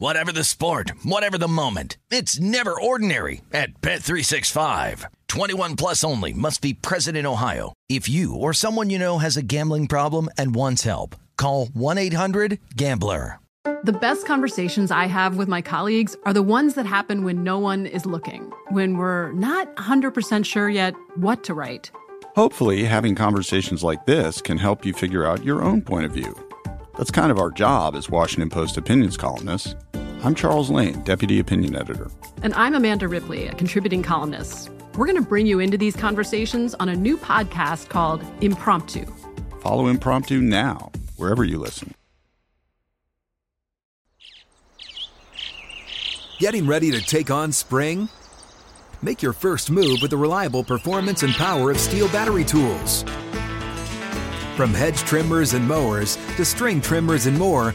[SPEAKER 3] Whatever the sport, whatever the moment. It's never ordinary at Bet365. 21 plus only must be present in Ohio. If you or someone you know has a gambling problem and wants help, call 1-800-GAMBLER.
[SPEAKER 10] The best conversations I have with my colleagues are the ones that happen when no one is looking, when we're not 100% sure yet what to write.
[SPEAKER 11] Hopefully, having conversations like this can help you figure out your own point of view. That's kind of our job as Washington Post opinions columnists. I'm Charles Lane, Deputy Opinion Editor.
[SPEAKER 10] And I'm Amanda Ripley, a contributing columnist. We're going to bring you into these conversations on a new podcast called Impromptu.
[SPEAKER 11] Follow Impromptu now, wherever you listen.
[SPEAKER 6] Getting ready to take on spring? Make your first move with the reliable performance and power of STIHL battery tools. From hedge trimmers and mowers to string trimmers and more,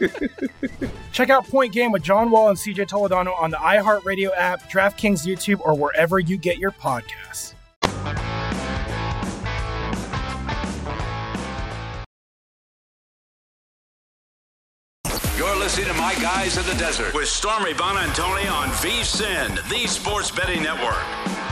[SPEAKER 7] Check out Point Game with John Wall and CJ Toledano on the iHeartRadio app, DraftKings YouTube, or wherever you get your podcasts.
[SPEAKER 1] You're listening to My Guys in the Desert with Stormy Buonantony on VSIN, the Sports Betting Network.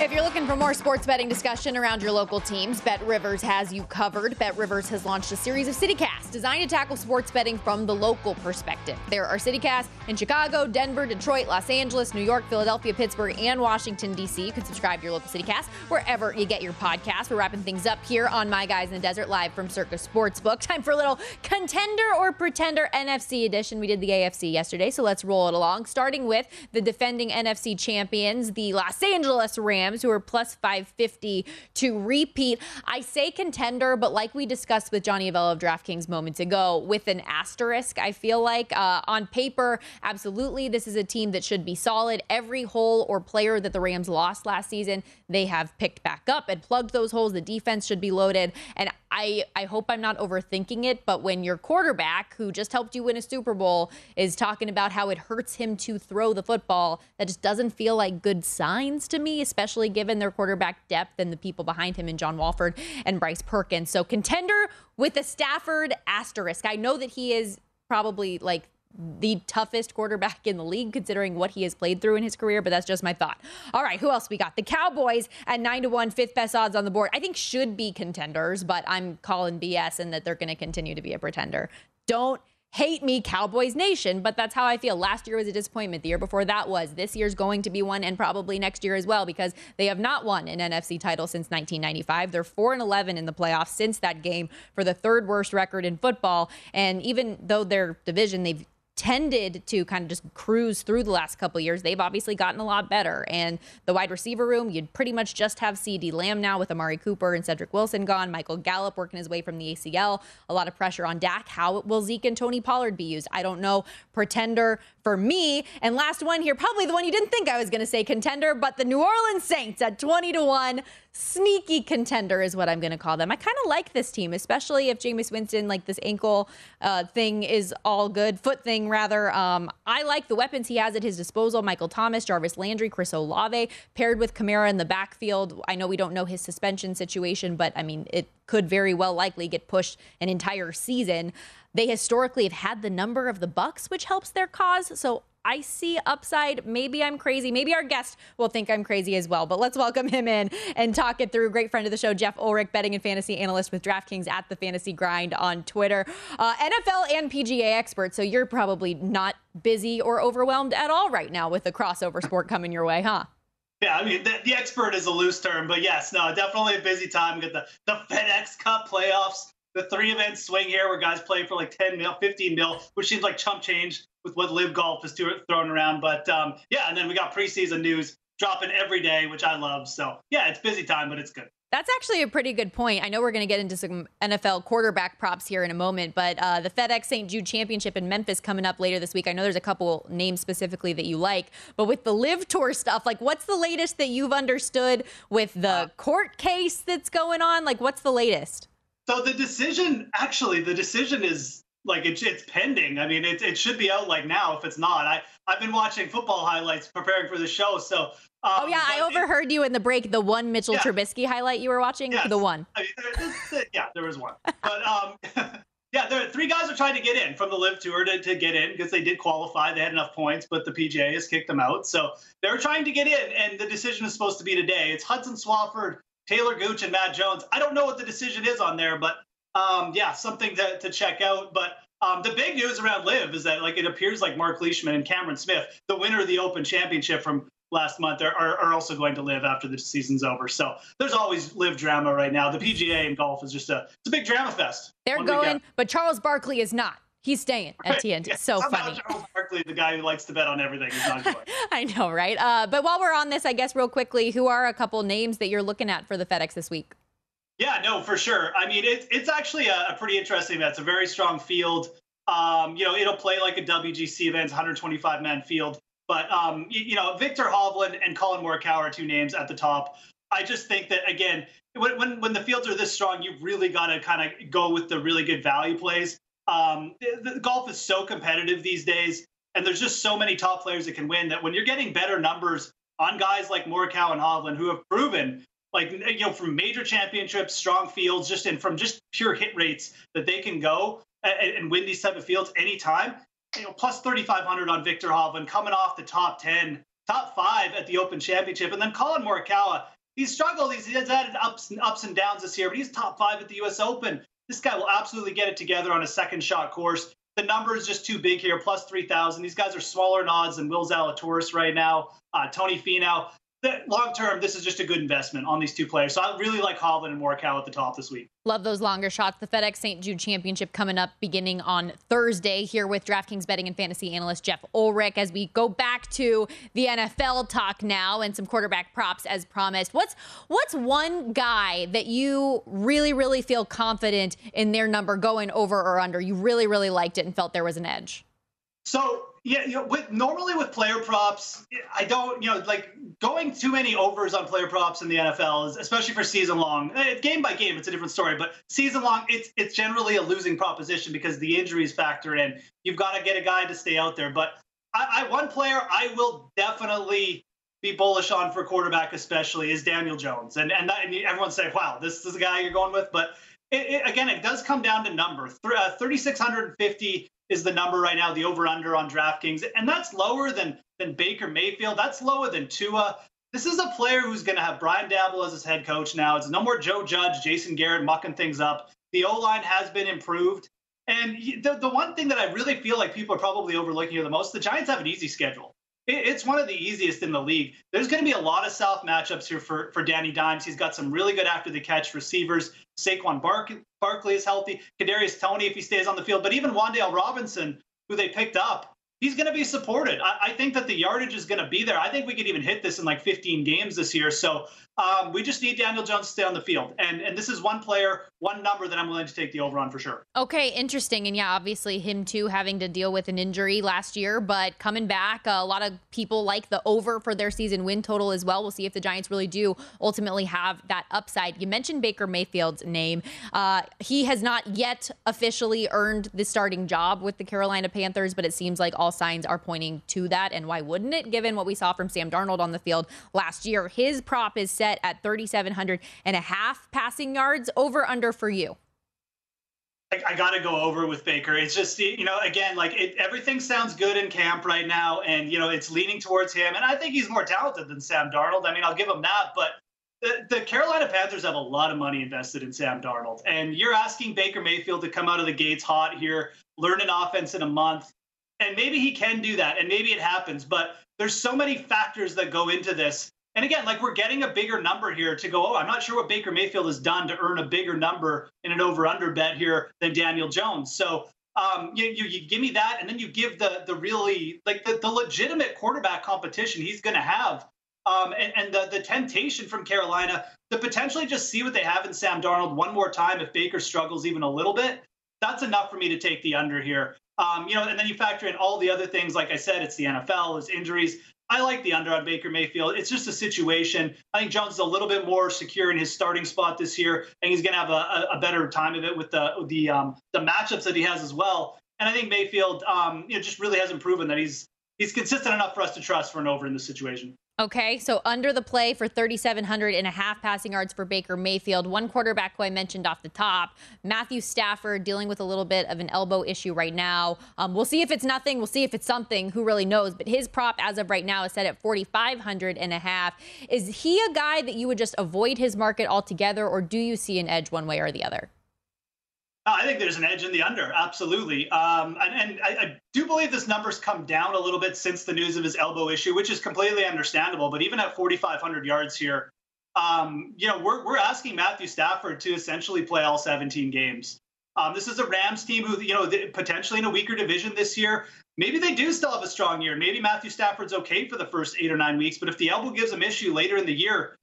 [SPEAKER 2] If you're looking for more sports betting discussion around your local teams, Bet Rivers has you covered. Bet Rivers has launched a series of CityCasts designed to tackle sports betting from the local perspective. There are CityCasts in Chicago, Denver, Detroit, Los Angeles, New York, Philadelphia, Pittsburgh, and Washington, D.C. You can subscribe to your local CityCast wherever you get your podcast. We're wrapping things up here on My Guys in the Desert live from Circa Sportsbook. Time for a little contender or pretender NFC edition. We did the AFC yesterday, so let's roll it along. Starting with the defending NFC champions, the Los Angeles Rams, who are plus 550 to repeat. I say contender, but like we discussed with Johnny Avello of DraftKings moments ago, with an asterisk, I feel like uh, on paper, absolutely, this is a team that should be solid. Every hole or player that the Rams lost last season, they have picked back up and plugged those holes. The defense should be loaded. And I, I hope I'm not overthinking it, but when your quarterback, who just helped you win a Super Bowl, is talking about how it hurts him to throw the football, that just doesn't feel like good signs to me, especially given their quarterback depth and the people behind him in John Wolford and Bryce Perkins. So contender with a Stafford asterisk. I know that he is probably like the toughest quarterback in the league considering what he has played through in his career, but that's just my thought. All right, who else we got? The Cowboys at 9 to 1, fifth best odds on the board. I think should be contenders, but I'm calling BS and that they're going to continue to be a pretender. Don't hate me, Cowboys Nation, but that's how I feel. Last year was a disappointment. The year before that was. This year's going to be one, and probably next year as well, because they have not won an NFC title since 1995. They're 4 and 11 in the playoffs since that game for the third worst record in football. And even though their division, they've tended to kind of just cruise through the last couple years. They've obviously gotten a lot better. And the wide receiver room, you'd pretty much just have CeeDee Lamb now with Amari Cooper and Cedric Wilson gone. Michael Gallup working his way from the ACL. A lot of pressure on Dak. How will Zeke and Tony Pollard be used? I don't know. Pretender for me. And last one here, probably the one you didn't think I was going to say contender, but the New Orleans Saints at 20 to 1. Sneaky contender is what I'm going to call them. I kind of like this team, especially if Jameis Winston, like this ankle uh, thing, is all good, foot thing rather. Um, I like the weapons he has at his disposal Michael Thomas, Jarvis Landry, Chris Olave, paired with Kamara in the backfield. I know we don't know his suspension situation, but I mean, it could very well likely get pushed an entire season. They historically have had the number of the Bucs, which helps their cause. So I see upside. Maybe I'm crazy. Maybe our guest will think I'm crazy as well. But let's welcome him in and talk it through. Great friend of the show, Jeff Ulrich, betting and fantasy analyst with DraftKings at the Fantasy Grind on Twitter, uh, NFL and PGA expert. So you're probably not busy or overwhelmed at all right now with the crossover sport coming your way, huh?
[SPEAKER 12] Yeah, I mean, the, the expert is a loose term, but yes, no, definitely a busy time. We got the, the FedEx Cup playoffs, the three event swing here where guys play for like 10 mil, 15 mil, which seems like chump change with what Live Golf is throwing around. But um, yeah, and then we got preseason news dropping every day, which I love. So yeah, it's busy time, but it's good.
[SPEAKER 2] That's actually a pretty good point. I know we're going to get into some NFL quarterback props here in a moment, but uh, the FedEx St. Jude Championship in Memphis coming up later this week. I know there's a couple names specifically that you like, but with the LIV Tour stuff, like what's the latest that you've understood with the court case that's going on? Like, what's the latest?
[SPEAKER 12] So the decision, actually, the decision is like it's it's pending. I mean, it, it should be out like now. If it's not, I I've been watching football highlights preparing for the show. So um,
[SPEAKER 2] oh yeah, I overheard you in the break. The one Mitchell
[SPEAKER 12] Yeah.
[SPEAKER 2] Trubisky highlight you were watching,
[SPEAKER 12] Yes.
[SPEAKER 2] the one.
[SPEAKER 12] I mean, there, yeah, there was one. But um, yeah, there three guys are trying to get in from the LIV Tour to, to get in because they did qualify. They had enough points, but the PGA has kicked them out. So they're trying to get in, and the decision is supposed to be today. It's Hudson Swafford, Taylor Gooch, and Matt Jones. I don't know what the decision is on there, but um, yeah, something to, to check out. But um, the big news around LIV is that like it appears like Mark Leishman and Cameron Smith, the winner of the Open Championship from last month, are, are, are also going to LIV after the season's over. So there's always LIV drama right now. The PGA in golf is just a it's a big drama fest.
[SPEAKER 2] They're going, but Charles Barkley is not. He's staying at TNT.
[SPEAKER 12] Yeah,
[SPEAKER 2] So funny.
[SPEAKER 12] Charles Barkley, the guy who likes to bet on everything, is not going.
[SPEAKER 2] I know, right? Uh, but while we're on this, I guess real quickly, who are a couple names that you're looking at for the FedEx this week?
[SPEAKER 12] Yeah, no, for sure. I mean, it's it's actually a, a pretty interesting event. It's a very strong field. Um, you know, it'll play like a WGC event, 125 man field. But um, you, you know, Viktor Hovland and Collin Morikawa are two names at the top. I just think that again, when when, when the fields are this strong, you've really got to kind of go with the really good value plays. Um, the, the golf is so competitive these days, and there's just so many top players that can win that when you're getting better numbers on guys like Morikawa and Hovland, who have proven like you know from major championships, strong fields, just and from just pure hit rates that they can go and, and win these type of fields anytime. You know, plus 3,500 on Viktor Hovland, coming off the top 10, top five at the Open Championship, and then Collin Morikawa. He's struggled. He's, he's had ups and ups and downs this year, but he's top five at the U.S. Open. This guy will absolutely get it together on a second shot course. The number is just too big here, plus 3,000. These guys are smaller in odds than Will Zalatoris right now, uh, Tony Finau. Long term, this is just a good investment on these two players. So I really like Hovland and Morikawa at the top this week.
[SPEAKER 2] Love those longer shots. The FedEx St. Jude Championship coming up beginning on Thursday here with DraftKings betting and fantasy analyst Jeff Ulrich as we go back to the NFL talk now and some quarterback props as promised. What's what's one guy that you really really feel confident in their number going over or under? You really really liked it and felt there was an edge.
[SPEAKER 12] So yeah, you know, with normally with player props, I don't, you know, like going too many overs on player props in the NFL, is, especially for season long. eh, Game by game, it's a different story, but season long, it's it's generally a losing proposition because the injuries factor in. You've got to get a guy to stay out there. But I, I one player I will definitely be bullish on for quarterback, especially, is Daniel Jones, and and, that, and everyone's saying, "Wow, this is the guy you're going with," but it, it, again, it does come down to number. Uh, 3,650 is the number right now, the over under on DraftKings. And that's lower than, than Baker Mayfield. That's lower than Tua. This is a player who's going to have Brian Daboll as his head coach now. It's no more Joe Judge, Jason Garrett mucking things up. The O line has been improved. And the, the one thing that I really feel like people are probably overlooking here the most the Giants have an easy schedule. It- It's one of the easiest in the league. There's going to be a lot of South matchups here for, for Danny Dimes. He's got some really good after the catch receivers. Saquon Bark- Barkley is healthy. Kadarius Toney, if he stays on the field, but even Wan'Dale Robinson, who they picked up, he's going to be supported. I, I think that the yardage is going to be there. I think we could even hit this in like 15 games this year. So um, we just need Daniel Jones to stay on the field. And and this is one player, one number that I'm willing to take the over on for sure.
[SPEAKER 2] Okay, interesting. And yeah, obviously him too having to deal with an injury last year, but coming back, a lot of people like the over for their season win total as well. We'll see if the Giants really do ultimately have that upside. You mentioned Baker Mayfield's name. Uh, he has not yet officially earned the starting job with the Carolina Panthers, but it seems like all signs are pointing to that. And why wouldn't it, given what we saw from Sam Darnold on the field last year? His prop is set at 3,700 and a half passing yards over under for you.
[SPEAKER 12] I, got to go over with Baker. It's just you know again like it, everything sounds good in camp right now, and you know it's leaning towards him. And I think he's more talented than Sam Darnold. I mean, I'll give him that, but. The, the Carolina Panthers have a lot of money invested in Sam Darnold, and you're asking Baker Mayfield to come out of the gates hot here, learn an offense in a month, and maybe he can do that, and maybe it happens. But there's so many factors that go into this. And again, like we're getting a bigger number here to go, oh, I'm not sure what Baker Mayfield has done to earn a bigger number in an over under bet here than Daniel Jones. So um, you, you, you give me that, and then you give the the really like the, the legitimate quarterback competition he's going to have. Um, and, and the, the temptation from Carolina to potentially just see what they have in Sam Darnold one more time if Baker struggles even a little bit. That's enough for me to take the under here. Um, you know, and then you factor in all the other things. Like I said, it's the NFL, it's injuries. I like the under on Baker Mayfield. It's just a situation. I think Jones is a little bit more secure in his starting spot this year, and he's going to have a, a, better time of it with the the um, the matchups that he has as well. And I think Mayfield, um, you know, just really hasn't proven that he's he's consistent enough for us to trust for an over in this situation.
[SPEAKER 2] Okay, so under the play for 3,700 and a half passing yards for Baker Mayfield. One quarterback who I mentioned off the top, Matthew Stafford, dealing with a little bit of an elbow issue right now. Um, we'll see if it's nothing. We'll see if it's something. Who really knows? But his prop as of right now is set at 4,500 and a half. Is he a guy that you would just avoid his market altogether, or do you see an edge one way or the other?
[SPEAKER 12] Uh, I think there's an edge in the under, absolutely. Um, and, and I, I, do believe this number's come down a little bit since the news of his elbow issue, which is completely understandable. But even at 4,500 yards here, um, you know, we're, we're asking Matthew Stafford to essentially play all 17 games. Um, this is a Rams team who, you know, potentially in a weaker division this year. Maybe they do still have a strong year. Maybe Matthew Stafford's okay for the first eight or nine weeks. But if the elbow gives him issue later in the year,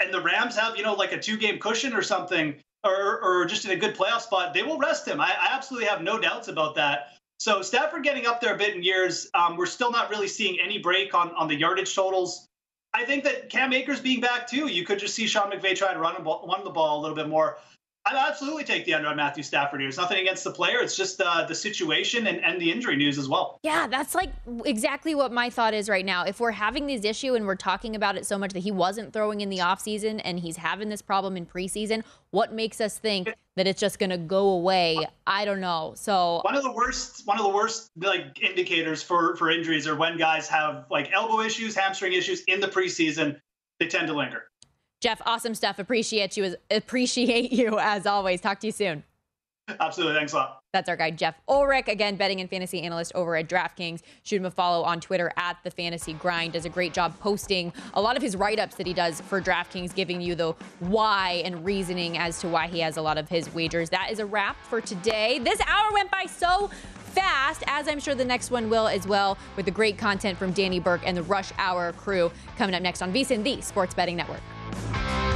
[SPEAKER 12] and the Rams have, you know, like a two game cushion or something, or, or just in a good playoff spot, they will rest him. I, I absolutely have no doubts about that. So Stafford getting up there a bit in years, um, we're still not really seeing any break on, on the yardage totals. I think that Cam Akers being back too, you could just see Sean McVay try to run, run the ball a little bit more. I absolutely take the under on Matthew Stafford here. It's nothing against the player. It's just uh, the situation and, and the injury news as well.
[SPEAKER 2] Yeah, that's like exactly what my thought is right now. If we're having this issue and we're talking about it so much that he wasn't throwing in the offseason and he's having this problem in preseason, what makes us think that it's just going to go away? I don't know. So
[SPEAKER 12] one of the worst, one of the worst like indicators for for injuries are when guys have like elbow issues, hamstring issues in the preseason. They tend to linger.
[SPEAKER 2] Jeff, awesome stuff. Appreciate you as appreciate you as always. Talk to you soon.
[SPEAKER 12] Absolutely. Thanks a lot.
[SPEAKER 2] That's our guy, Jeff Ulrich. Again, betting and fantasy analyst over at DraftKings. Shoot him a follow on Twitter at the Fantasy Grind. Does a great job posting a lot of his write ups that he does for DraftKings, giving you the why and reasoning as to why he has a lot of his wagers. That is a wrap for today. This hour went by so fast, as I'm sure the next one will as well, with the great content from Danny Burke and the Rush Hour crew coming up next on VSIN, the Sports Betting Network. Bye.